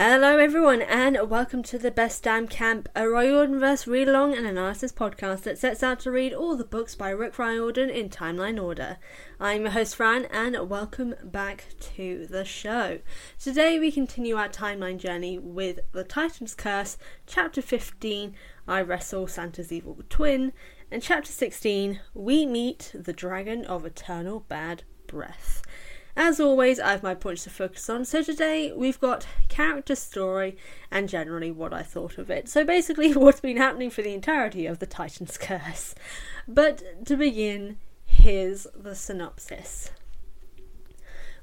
Hello, everyone, and welcome to the Best Damn Camp, a Riordanverse read along and analysis podcast that sets out to read all the books by Rick Riordan in timeline order. I'm your host, Fran, and welcome back to the show. Today, we continue our timeline journey with The Titan's Curse, Chapter 15 I Wrestle Santa's Evil Twin, and Chapter 16 We Meet the Dragon of Eternal Bad Breath. As always, I have my points to focus on. So today we've got character story and generally what I thought of it. So basically, what's been happening for the entirety of the Titan's Curse. But to begin, here's the synopsis.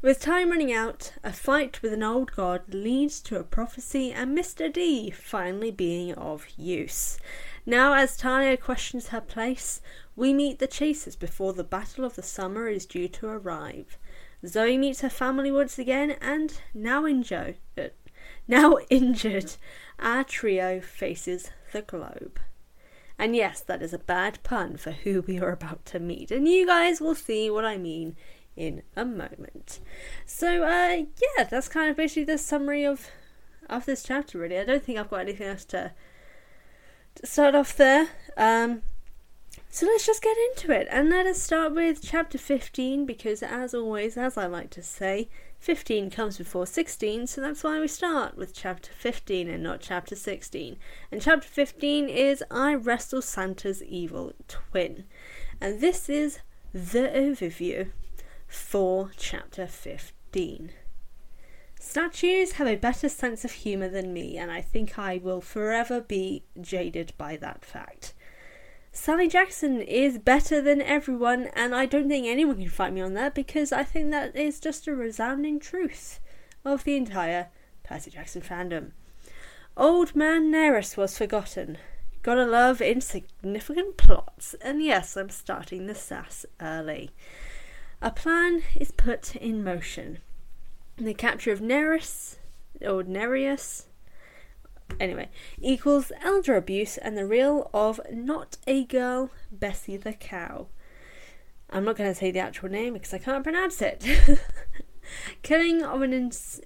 With time running out, a fight with an old god leads to a prophecy and Mr. D finally being of use. Now, as Thalia questions her place, we meet the Chases before the Battle of the Summer is due to arrive. Zoe meets her family once again, and now injured, uh, now injured, our trio faces the globe. And yes, that is a bad pun for who we are about to meet, and you guys will see what I mean in a moment. So, uh, yeah, that's kind of basically the summary of of this chapter. Really, I don't think I've got anything else to, to start off there. Um, so let's just get into it and let us start with chapter 15 because, as always, as I like to say, 15 comes before 16, so that's why we start with chapter 15 and not chapter 16. And chapter 15 is I Wrestle Santa's Evil Twin. And this is the overview for chapter 15. Statues have a better sense of humour than me, and I think I will forever be jaded by that fact. Sally Jackson is better than everyone, and I don't think anyone can fight me on that because I think that is just a resounding truth of the entire Percy Jackson fandom. Old Man Neris was forgotten. Gotta love insignificant plots, and yes, I'm starting the sass early. A plan is put in motion. The capture of Neris, or Nereus, anyway, equals elder abuse and the real of not a girl, Bessie the cow. I'm not going to say the actual name because I can't pronounce it. killing of an ins-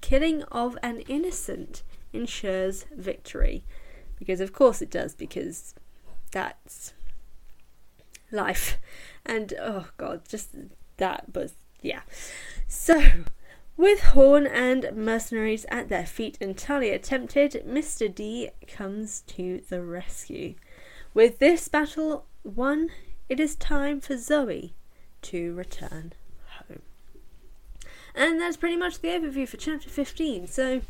killing of an innocent ensures victory, because of course it does. Because that's life, and oh god, just that. But yeah, so with Thorn and mercenaries at their feet and Thalia tempted, Mr. D comes to the rescue. With this battle won, it is time for Zoe to return home. And that's pretty much the overview for chapter 15. So,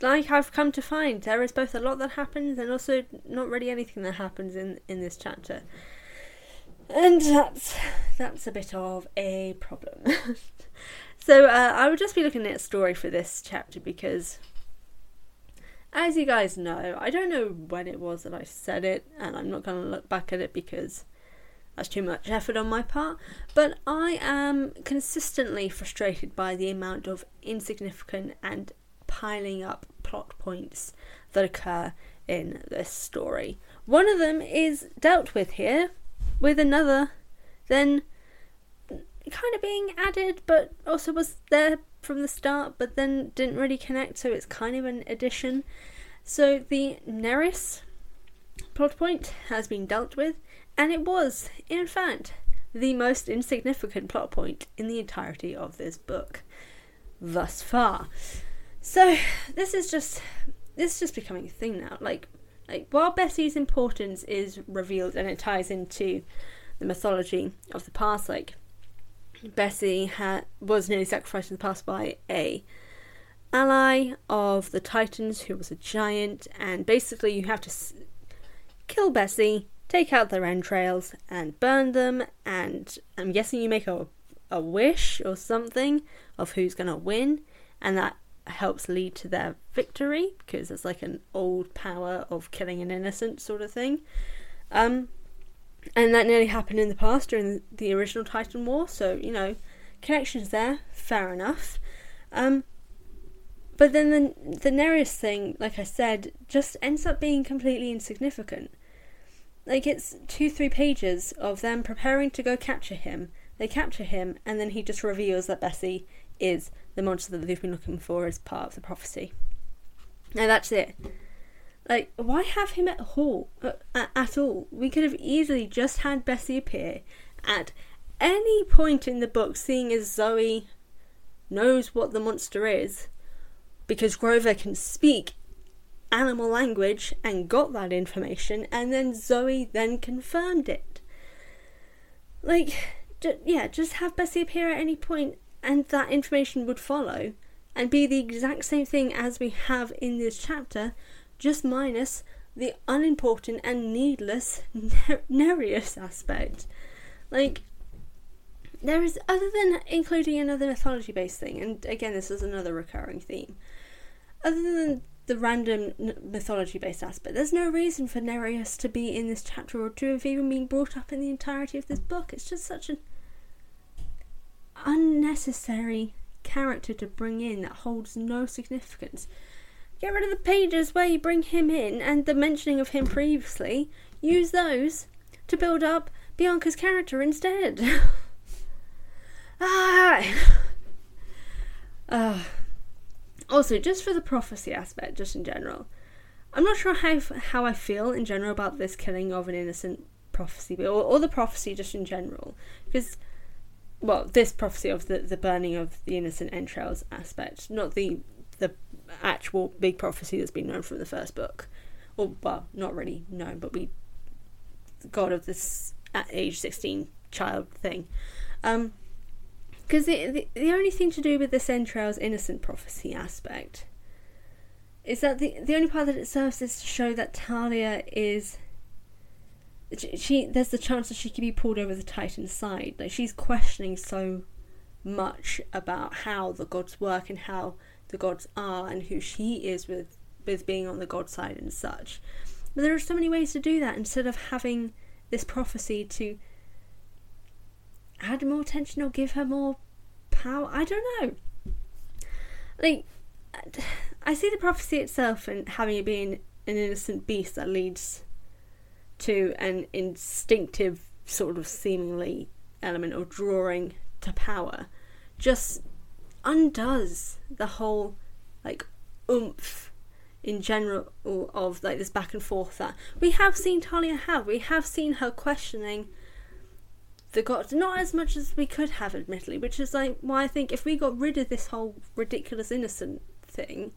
like I've come to find, there is both a lot that happens and also not really anything that happens in, in this chapter and that's that's a bit of a problem. so uh, I will just be looking at a story for this chapter because, as you guys know, I don't know when it was that I said it, and I'm not going to look back at it because that's too much effort on my part. But I am consistently frustrated by the amount of insignificant and piling up plot points that occur in this story. One of them is dealt with here with another, then kind of being added, but also was there from the start, but then didn't really connect, so it's kind of an addition. So the Neris plot point has been dealt with, and it was, in fact, the most insignificant plot point in the entirety of this book thus far. So this is just this is just becoming a thing now. Like like while Bessie's importance is revealed and it ties into the mythology of the past, like Bessie was nearly sacrificed in the past by a ally of the Titans, who was a giant, and basically you have to s- kill Bessie, take out their entrails, and burn them. And I'm guessing you make a a wish or something of who's gonna win, and that helps lead to their victory because it's like an old power of killing an innocent sort of thing. Um, and that nearly happened in the past during the original Titan War, so you know, connections there, fair enough. Um, but then the the Nereus thing, like I said, just ends up being completely insignificant. Like it's two, three pages of them preparing to go capture him. They capture him, and then he just reveals that Bessie is the monster that they've been looking for as part of the prophecy. Now that's it. Like, why have him at all? Uh, at all? We could have easily just had Bessie appear at any point in the book, seeing as Zoe knows what the monster is, because Grover can speak animal language and got that information, and then Zoe then confirmed it. Like, yeah, just have Bessie appear at any point, and that information would follow, and be the exact same thing as we have in this chapter, just minus the unimportant and needless Nereus aspect. Like, there is, other than including another mythology based thing, and again, this is another recurring theme, other than the random mythology based aspect, there's no reason for Nereus to be in this chapter or to have even been brought up in the entirety of this book. It's just such an unnecessary character to bring in that holds no significance. Get rid of the pages where you bring him in and the mentioning of him previously. Use those to build up Bianca's character instead. ah. Uh, also, just for the prophecy aspect, just in general, I'm not sure how how I feel in general about this killing of an innocent prophecy, or, or the prophecy just in general, because well, this prophecy of the, the burning of the innocent entrails aspect, not the the actual big prophecy that's been known from the first book, or well, not really known, but we God of this at age sixteen child thing. Um, because the, the the only thing to do with this entrails innocent prophecy aspect is that the the only part that it serves is to show that Thalia is she, she there's the chance that she could be pulled over the Titan's side. Like she's questioning so much about how the gods work and how the gods are and who she is with with being on the god side and such. But there are so many ways to do that instead of having this prophecy to add more attention or give her more power. I don't know. Like, I see the prophecy itself and having it being an innocent beast that leads to an instinctive sort of seemingly element of drawing to power just undoes the whole like oomph in general of like this back and forth that we have seen Thalia have. We have seen her questioning the gods, not as much as we could have, admittedly, which is like why I think if we got rid of this whole ridiculous innocent thing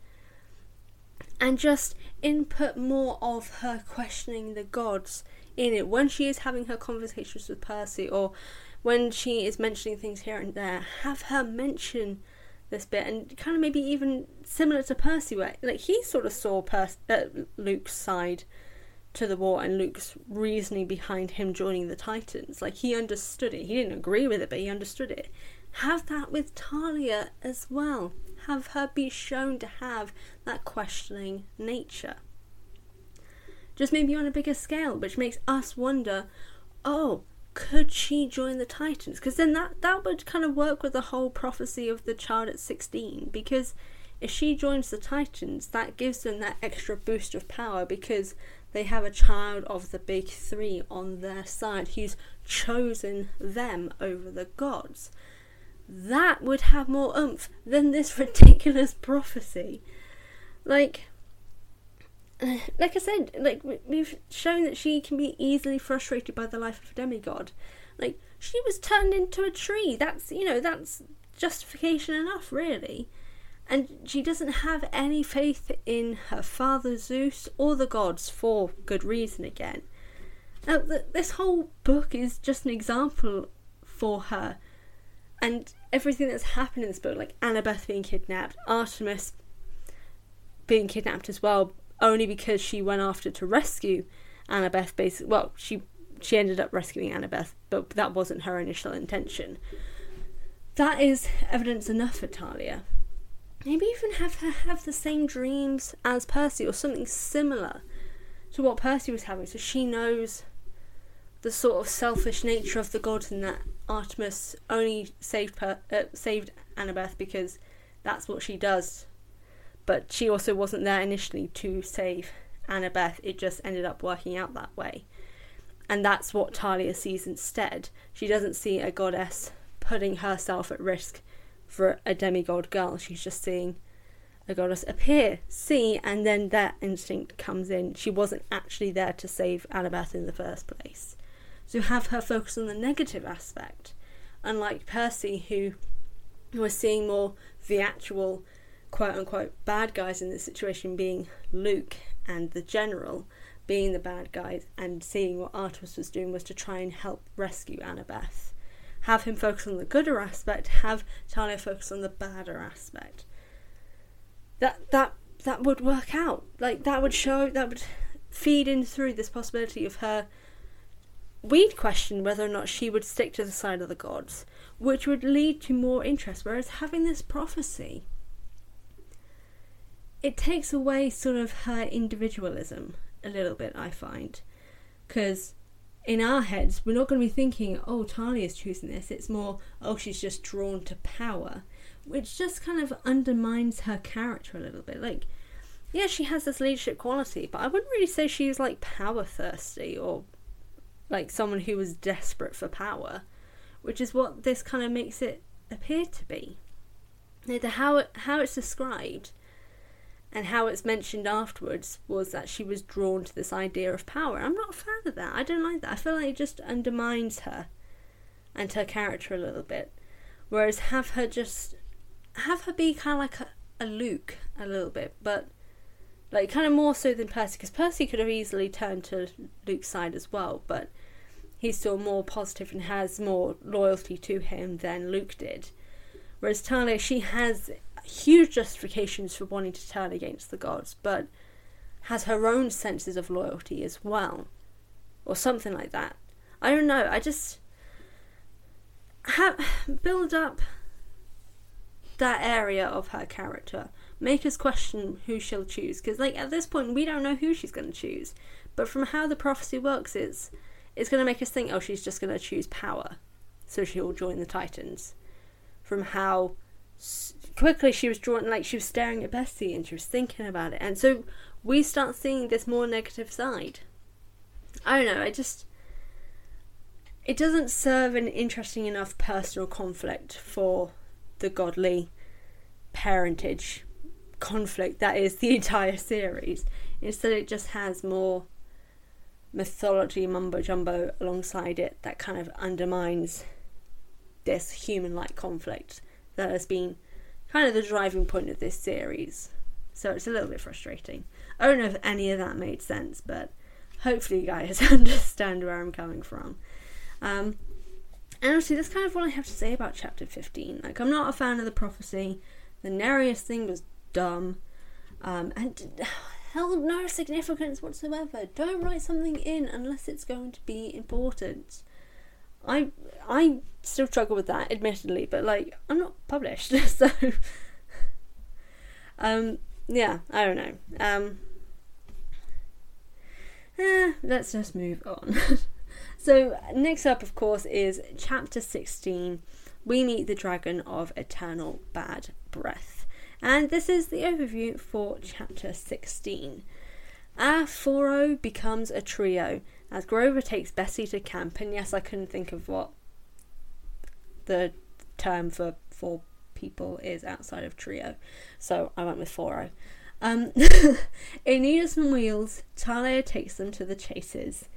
and just input more of her questioning the gods in it when she is having her conversations with Percy or when she is mentioning things here and there, have her mention this bit and kind of maybe even similar to Percy, where like he sort of saw per- uh, Luke's side to the war and Luke's reasoning behind him joining the Titans. Like he understood it. He didn't agree with it, but he understood it. Have that with Thalia as well. Have her be shown to have that questioning nature. Just maybe on a bigger scale, which makes us wonder, oh, could she join the Titans? Because then that, that would kind of work with the whole prophecy of the child at 16. Because if she joins the Titans, that gives them that extra boost of power because they have a child of the big three on their side who's chosen them over the gods. That would have more oomph than this ridiculous prophecy. Like, like I said, like we've shown that she can be easily frustrated by the life of a demigod. Like she was turned into a tree. That's you know that's justification enough, really. And she doesn't have any faith in her father Zeus or the gods for good reason. Again, now th- this whole book is just an example for her and everything that's happened in this book, like Annabeth being kidnapped, Artemis being kidnapped as well, only because she went after to rescue Annabeth. Basically, well, she she ended up rescuing Annabeth, but that wasn't her initial intention. That is evidence enough for Thalia. Maybe even have her have the same dreams as Percy or something similar to what Percy was having, so she knows the sort of selfish nature of the gods and that Artemis only saved per, uh, saved Annabeth because that's what she does. But she also wasn't there initially to save Annabeth. It just ended up working out that way. And that's what Thalia sees instead. She doesn't see a goddess putting herself at risk for a demigod girl. She's just seeing a goddess appear, see, and then that instinct comes in. She wasn't actually there to save Annabeth in the first place. So have her focus on the negative aspect, unlike Percy, who was seeing more the actual quote unquote bad guys in this situation being Luke and the general being the bad guys and seeing what Artemis was doing was to try and help rescue Annabeth. Have him focus on the gooder aspect, have Thalia focus on the badder aspect. That that that would work out. Like that would show that would feed in through this possibility of her we'd question whether or not she would stick to the side of the gods, which would lead to more interest. Whereas having this prophecy, it takes away sort of her individualism a little bit, I find. Because in our heads, we're not going to be thinking, oh, Thalia's choosing this. It's more, oh, she's just drawn to power, which just kind of undermines her character a little bit. Like, yeah, she has this leadership quality, but I wouldn't really say she's like power thirsty or like someone who was desperate for power, which is what this kind of makes it appear to be. How it, how it's described and how it's mentioned afterwards was that she was drawn to this idea of power. I'm not a fan of that. I don't like that. I feel like it just undermines her and her character a little bit. Whereas have her just have her be kind of like a, a Luke a little bit, but like kind of more so than Percy, because Percy could have easily turned to Luke's side as well, but he's still more positive and has more loyalty to him than Luke did. Whereas Thalia, she has huge justifications for wanting to turn against the gods, but has her own senses of loyalty as well, or something like that. I don't know. I just have build up that area of her character. Make us question who she'll choose, because like at this point we don't know who she's going to choose. But from how the prophecy works, it's it's going to make us think, oh, she's just going to choose power, so she'll join the Titans. From how quickly she was drawn, like she was staring at Bessie and she was thinking about it, and so we start seeing this more negative side. I don't know. I just it doesn't serve an interesting enough personal conflict for the godly parentage conflict that is the entire series. Instead, it just has more mythology mumbo jumbo alongside it that kind of undermines this human like conflict that has been kind of the driving point of this series. So it's a little bit frustrating. I don't know if any of that made sense, but hopefully you guys understand where I'm coming from. Um, and obviously, that's kind of what I have to say about chapter 15. Like, I'm not a fan of the prophecy. The Nereus thing was dumb. Um, and held no significance whatsoever. Don't write something in unless it's going to be important. I I still struggle with that, admittedly, but like I'm not published, so um yeah, I don't know. Um eh, let's just move on. so next up of course is chapter 16. We meet the dragon of eternal bad breath. And this is the overview for chapter 16. Our Foro becomes a trio as Grover takes Bessie to camp, and yes, I couldn't think of what the term for four people is outside of trio, so I went with Foro. Um, in Need Some Wheels, Talia takes them to the chases,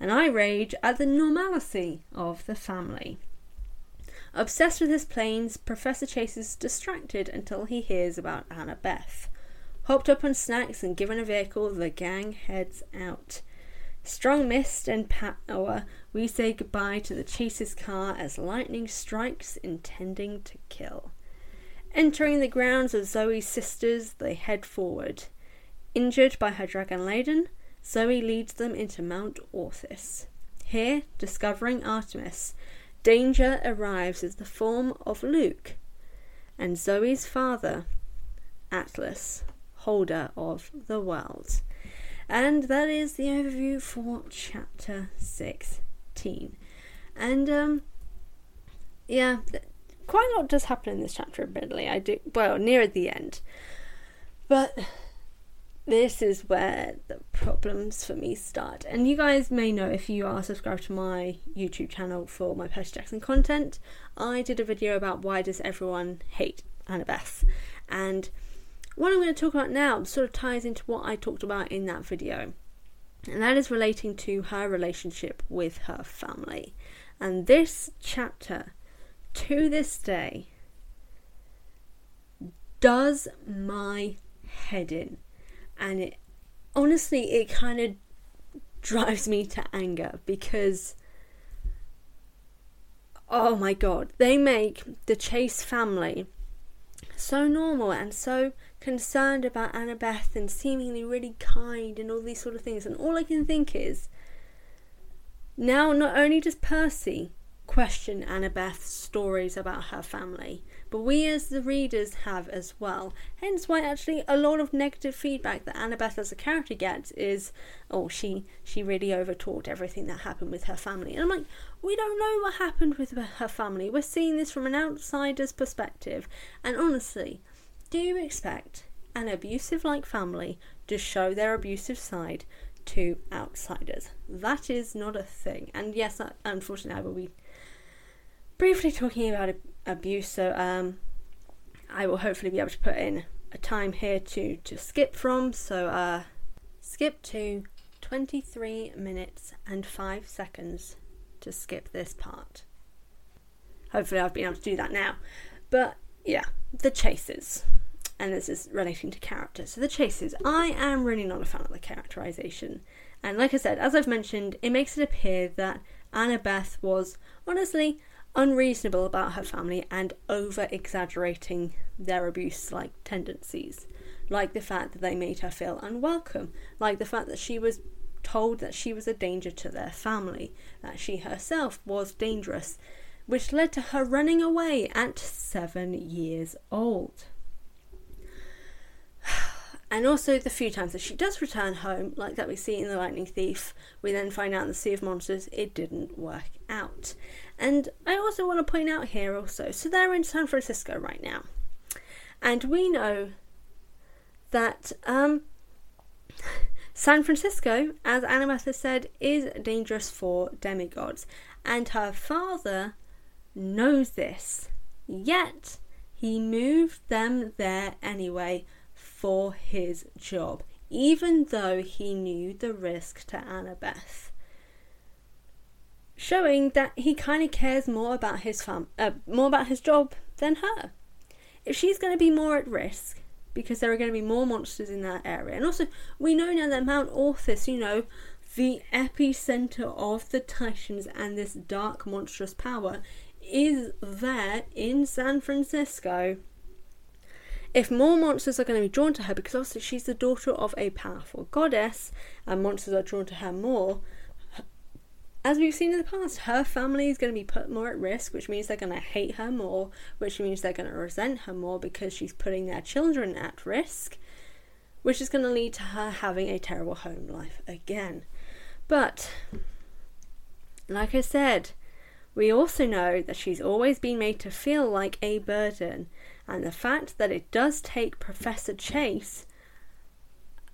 and I rage at the normalcy of the family. Obsessed with his planes, Professor Chase is distracted until he hears about Annabeth. Hopped up on snacks and given a vehicle, the gang heads out. Strong mist and power, we say goodbye to the chase's car as lightning strikes, intending to kill. Entering the grounds of Zoe's sisters, they head forward. Injured by her dragon Ladon, Zoe leads them into Mount Orthis. Here, discovering Artemis, danger arrives in the form of Luke and Zoe's father, Atlas, holder of the world. And that is the overview for chapter 16. And, um, yeah, quite a lot does happen in this chapter, admittedly. I do, well, near the end. But this is where the problems for me start. And you guys may know if you are subscribed to my YouTube channel for my Percy Jackson content, I did a video about why does everyone hate Annabeth. And what I'm going to talk about now sort of ties into what I talked about in that video. And that is relating to her relationship with her family. And this chapter, to this day, does my head in and it honestly it kind of drives me to anger because oh my god they make the chase family so normal and so concerned about annabeth and seemingly really kind and all these sort of things. And all i can think is now not only does percy question annabeth's stories about her family but we as the readers have as well. Hence why actually a lot of negative feedback that Annabeth as a character gets is, oh, she she really overtalked everything that happened with her family. And I'm like, we don't know what happened with her family. We're seeing this from an outsider's perspective. And honestly, do you expect an abusive like family to show their abusive side to outsiders? That is not a thing. And yes, unfortunately, I will be briefly talking about abuse. So um, I will hopefully be able to put in a time here to to skip from. So uh, skip to 23 minutes and 5 seconds to skip this part. Hopefully, I've been able to do that now. But yeah, the chases. And this is relating to characters. So, the chases. I am really not a fan of the characterization. And like I said, as I've mentioned, it makes it appear that Annabeth was honestly unreasonable about her family and over exaggerating their abuse like tendencies. Like the fact that they made her feel unwelcome, like the fact that she was told that she was a danger to their family, that she herself was dangerous, which led to her running away at seven years old. And also the few times that she does return home, like that we see in The Lightning Thief, we then find out in the Sea of Monsters it didn't work out. And I also want to point out here also, so they're in San Francisco right now. And we know that um, San Francisco, as Annabeth has said, is dangerous for demigods. And her father knows this. Yet he moved them there anyway for his job, even though he knew the risk to Annabeth showing that he kind of cares more about his fam- uh, more about his job than her. If she's going to be more at risk because there are going to be more monsters in that area, and also we know now that Mount Orthis, you know, the epicenter of the Titans and this dark monstrous power, is there in San Francisco. If more monsters are going to be drawn to her, because obviously she's the daughter of a powerful goddess, and monsters are drawn to her more, as we've seen in the past, her family is going to be put more at risk, which means they're going to hate her more, which means they're going to resent her more because she's putting their children at risk, which is going to lead to her having a terrible home life again. But, like I said, we also know that she's always been made to feel like a burden, and the fact that it does take Professor Chase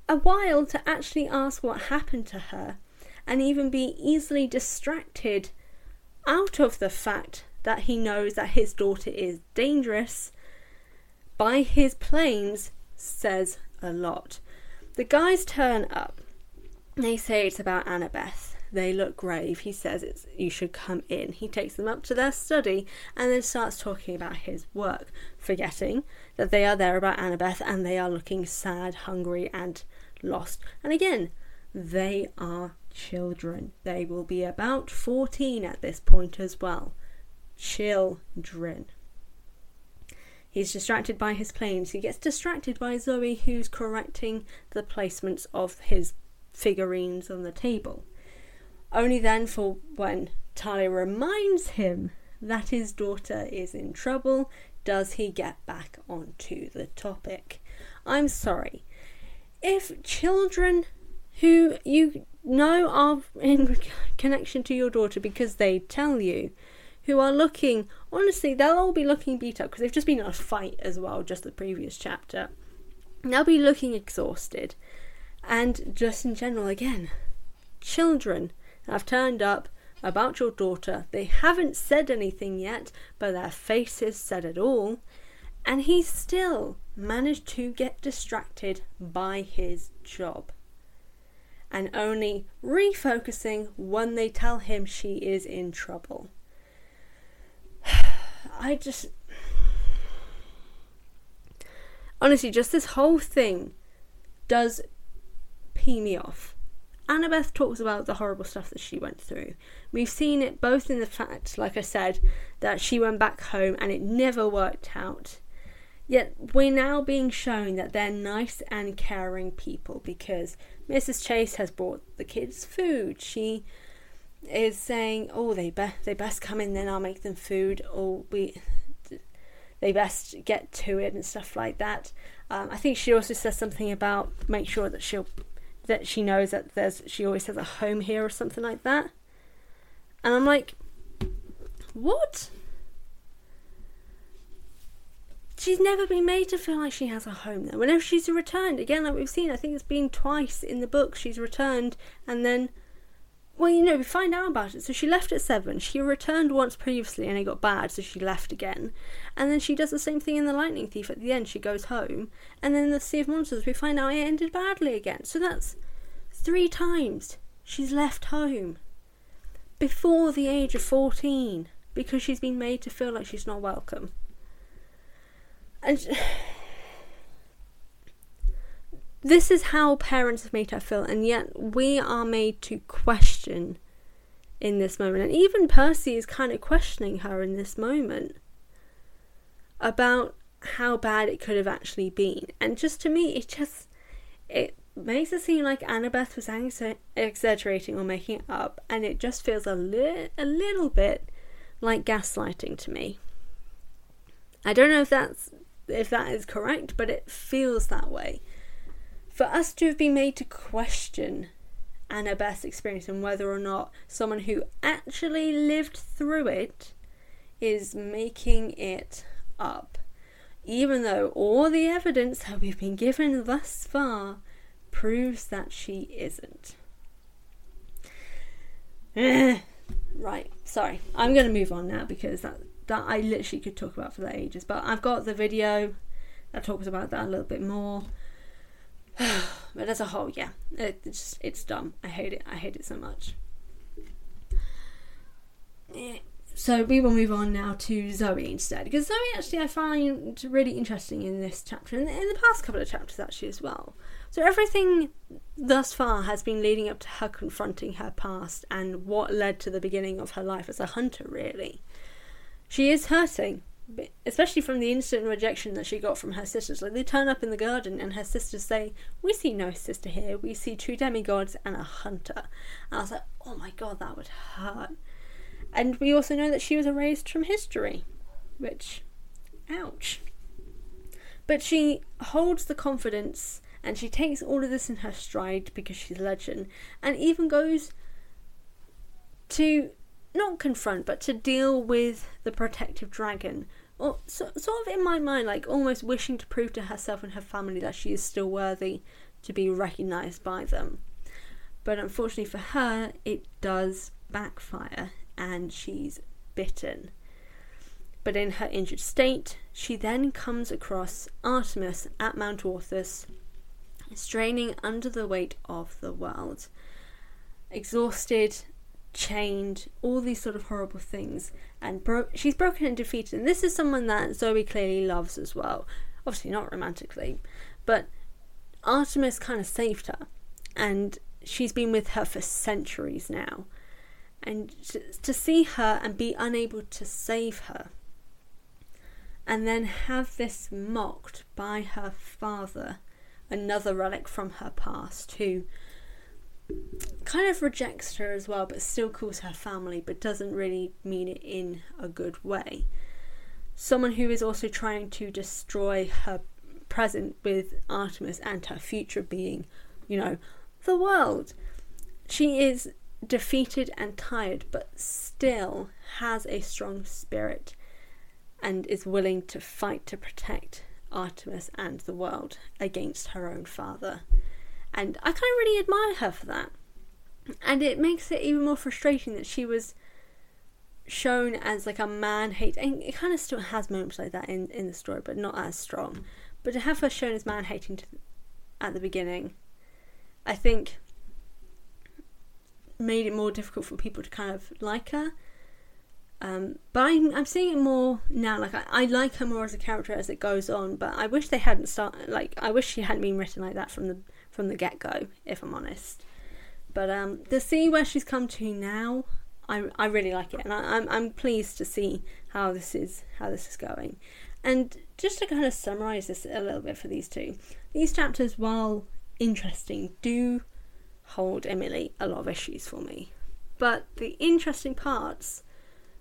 a while to actually ask what happened to her and even be easily distracted out of the fact that he knows that his daughter is dangerous by his planes says a lot. The guys turn up. They say it's about Annabeth. They look grave. He says it's you should come in. He takes them up to their study and then starts talking about his work, forgetting that they are there about Annabeth and they are looking sad, hungry, and lost. And again, they are children. They will be about 14 at this point as well. Children. He's distracted by his planes. He gets distracted by Zoe, who's correcting the placements of his figurines on the table. Only then, for when Thalia reminds him that his daughter is in trouble, does he get back onto the topic. I'm sorry. If children who you know are in connection to your daughter because they tell you who are looking, honestly, they'll all be looking beat up because they've just been in a fight as well, just the previous chapter. They'll be looking exhausted. And just in general, again, children have turned up about your daughter. They haven't said anything yet, but their faces said it all. And he still managed to get distracted by his job. And only refocusing when they tell him she is in trouble. I just. Honestly, just this whole thing does pee me off. Annabeth talks about the horrible stuff that she went through. We've seen it both in the fact, like I said, that she went back home and it never worked out. Yet we're now being shown that they're nice and caring people because Mrs. Chase has brought the kids food. She is saying, "Oh, they be- they best come in, then I'll make them food." Or we, they best get to it and stuff like that. Um, I think she also says something about make sure that she'll that she knows that there's she always has a home here or something like that. And I'm like, what? She's never been made to feel like she has a home there. Whenever she's returned, again, like we've seen, I think it's been twice in the book, she's returned and then well, you know, we find out about it. So she left at seven. She returned once previously and it got bad, so she left again. And then she does the same thing in The Lightning Thief at the end. She goes home. And then The Sea of Monsters, we find out it ended badly again. So that's three times she's left home before the age of 14 because she's been made to feel like she's not welcome. And. This is how parents have made her feel, and yet we are made to question in this moment. And even Percy is kind of questioning her in this moment about how bad it could have actually been. And just to me, it just it makes it seem like Annabeth was exaggerating or making it up, and it just feels a li- a little bit like gaslighting to me. I don't know if that's if that is correct, but it feels that way for us to have been made to question Annabeth's experience and whether or not someone who actually lived through it is making it up, even though all the evidence that we've been given thus far proves that she isn't. right, sorry. I'm going to move on now because that that I literally could talk about for the ages. But I've got the video that talks about that a little bit more. but as a whole, yeah, it's it's dumb. I hate it. I hate it so much. So we will move on now to Zoe instead, because Zoe actually I find really interesting in this chapter and in the past couple of chapters actually as well. So everything thus far has been leading up to her confronting her past and what led to the beginning of her life as a hunter. Really, she is hurting especially from the instant rejection that she got from her sisters. Like they turn up in the garden and her sisters say, "We see no sister here. We see two demigods and a hunter." And I was like, "Oh my god, that would hurt." And we also know that she was erased from history, which, ouch. But she holds the confidence and she takes all of this in her stride because she's a legend, and even goes to not confront, but to deal with the protective dragon. Or so, sort of in my mind, like almost wishing to prove to herself and her family that she is still worthy to be recognised by them. But unfortunately for her, it does backfire and she's bitten. But in her injured state, she then comes across Artemis at Mount Orthus, straining under the weight of the world. Exhausted chained, all these sort of horrible things, and bro- she's broken and defeated. And this is someone that Zoe clearly loves as well. Obviously, not romantically, but Artemis kind of saved her, and she's been with her for centuries now. And to, see her and be unable to save her, and then have this mocked by her father, another relic from her past, who kind of rejects her as well, but still calls her family, but doesn't really mean it in a good way. Someone who is also trying to destroy her present with Artemis and her future being, you know, the world. She is defeated and tired, but still has a strong spirit and is willing to fight to protect Artemis and the world against her own father. And I kind of really admire her for that. And it makes it even more frustrating that she was shown as like a man hate and it kind of still has moments like that in, in the story, but not as strong. But to have her shown as man hating at the beginning, I think made it more difficult for people to kind of like her. Um, but I'm, I'm seeing it more now. Like I, I like her more as a character as it goes on. But I wish they hadn't started. Like I wish she hadn't been written like that from the from the get go. If I'm honest. But um, to see where she's come to now, I, I really like it, and I, I'm I'm pleased to see how this is how this is going. And just to kind of summarize this a little bit for these two, these chapters, while interesting, do hold Emily a lot of issues for me. But the interesting parts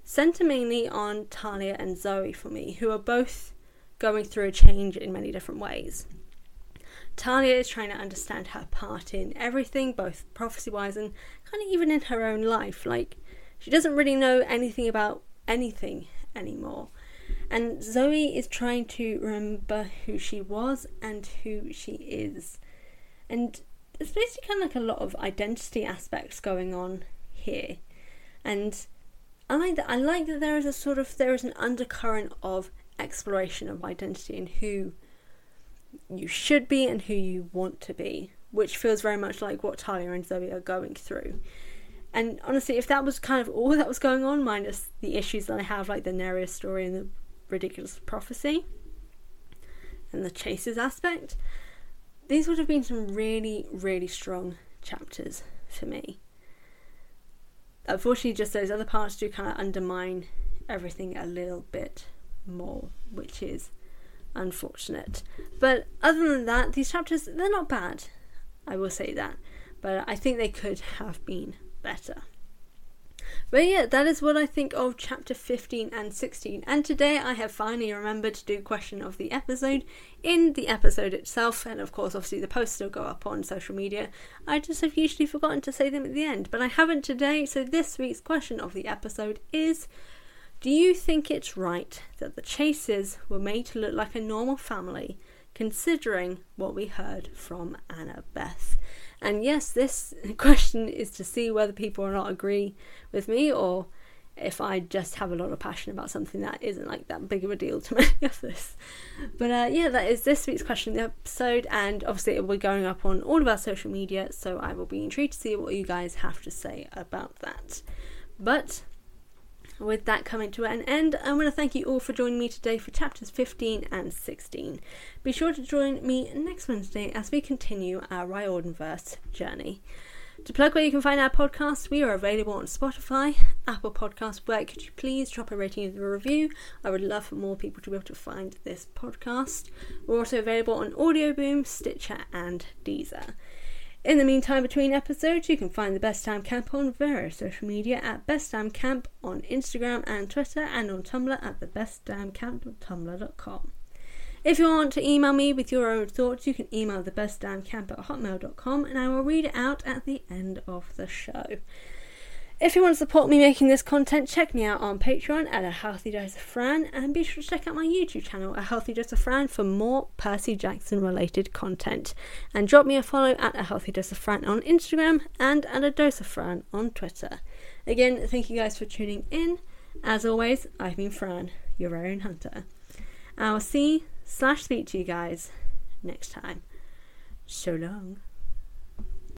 center mainly on Thalia and Zoe for me, who are both going through a change in many different ways. Thalia is trying to understand her part in everything, both prophecy wise and kind of even in her own life. Like, she doesn't really know anything about anything anymore. And Zoe is trying to remember who she was and who she is. And there's basically kind of like a lot of identity aspects going on here. And I like that I like that there is a sort of there is an undercurrent of exploration of identity and who you should be and who you want to be, which feels very much like what Thalia and Zoe are going through. And honestly, if that was kind of all that was going on, minus the issues that I have, like the Nereus story and the ridiculous prophecy and the chases aspect, these would have been some really, really strong chapters for me. Unfortunately, just those other parts do kind of undermine everything a little bit more, which is unfortunate. But other than that, these chapters, they're not bad. I will say that. But I think they could have been better. But yeah, that is what I think of chapter 15 and 16. And today I have finally remembered to do question of the episode in the episode itself. And of course, obviously, the posts still go up on social media. I just have usually forgotten to say them at the end, but I haven't today. So this week's question of the episode is do you think it's right that the Chases were made to look like a normal family, considering what we heard from Anna Beth? And yes, this question is to see whether people or not agree with me or if I just have a lot of passion about something that isn't like that big of a deal to many of this. But uh, yeah, that is this week's question of the episode, and obviously it will be going up on all of our social media, so I will be intrigued to see what you guys have to say about that. But with that coming to an end, I want to thank you all for joining me today for chapters 15 and 16. Be sure to join me next Wednesday as we continue our Riordanverse journey. To plug where you can find our podcast, we are available on Spotify, Apple Podcasts. Where could you please drop a rating and a review? I would love for more people to be able to find this podcast. We're also available on Audioboom, Stitcher, and Deezer. In the meantime, between episodes, you can find the Best Damn Camp on various social media at Best Damn Camp on Instagram and Twitter, and on Tumblr at thebestdamncamp.tumblr.com. If you want to email me with your own thoughts, you can email thebestdamncamp at hotmail.com, and I will read it out at the end of the show. If you want to support me making this content, check me out on Patreon at A Healthy Dose of Fran, and be sure to check out my YouTube channel, A Healthy Dose of Fran, for more Percy Jackson related content. And drop me a follow at A Healthy Dose of Fran on Instagram and at A Dose of Fran on Twitter. Again, thank you guys for tuning in. As always, I've been Fran, your own hunter. I will see slash speak to you guys next time. So long.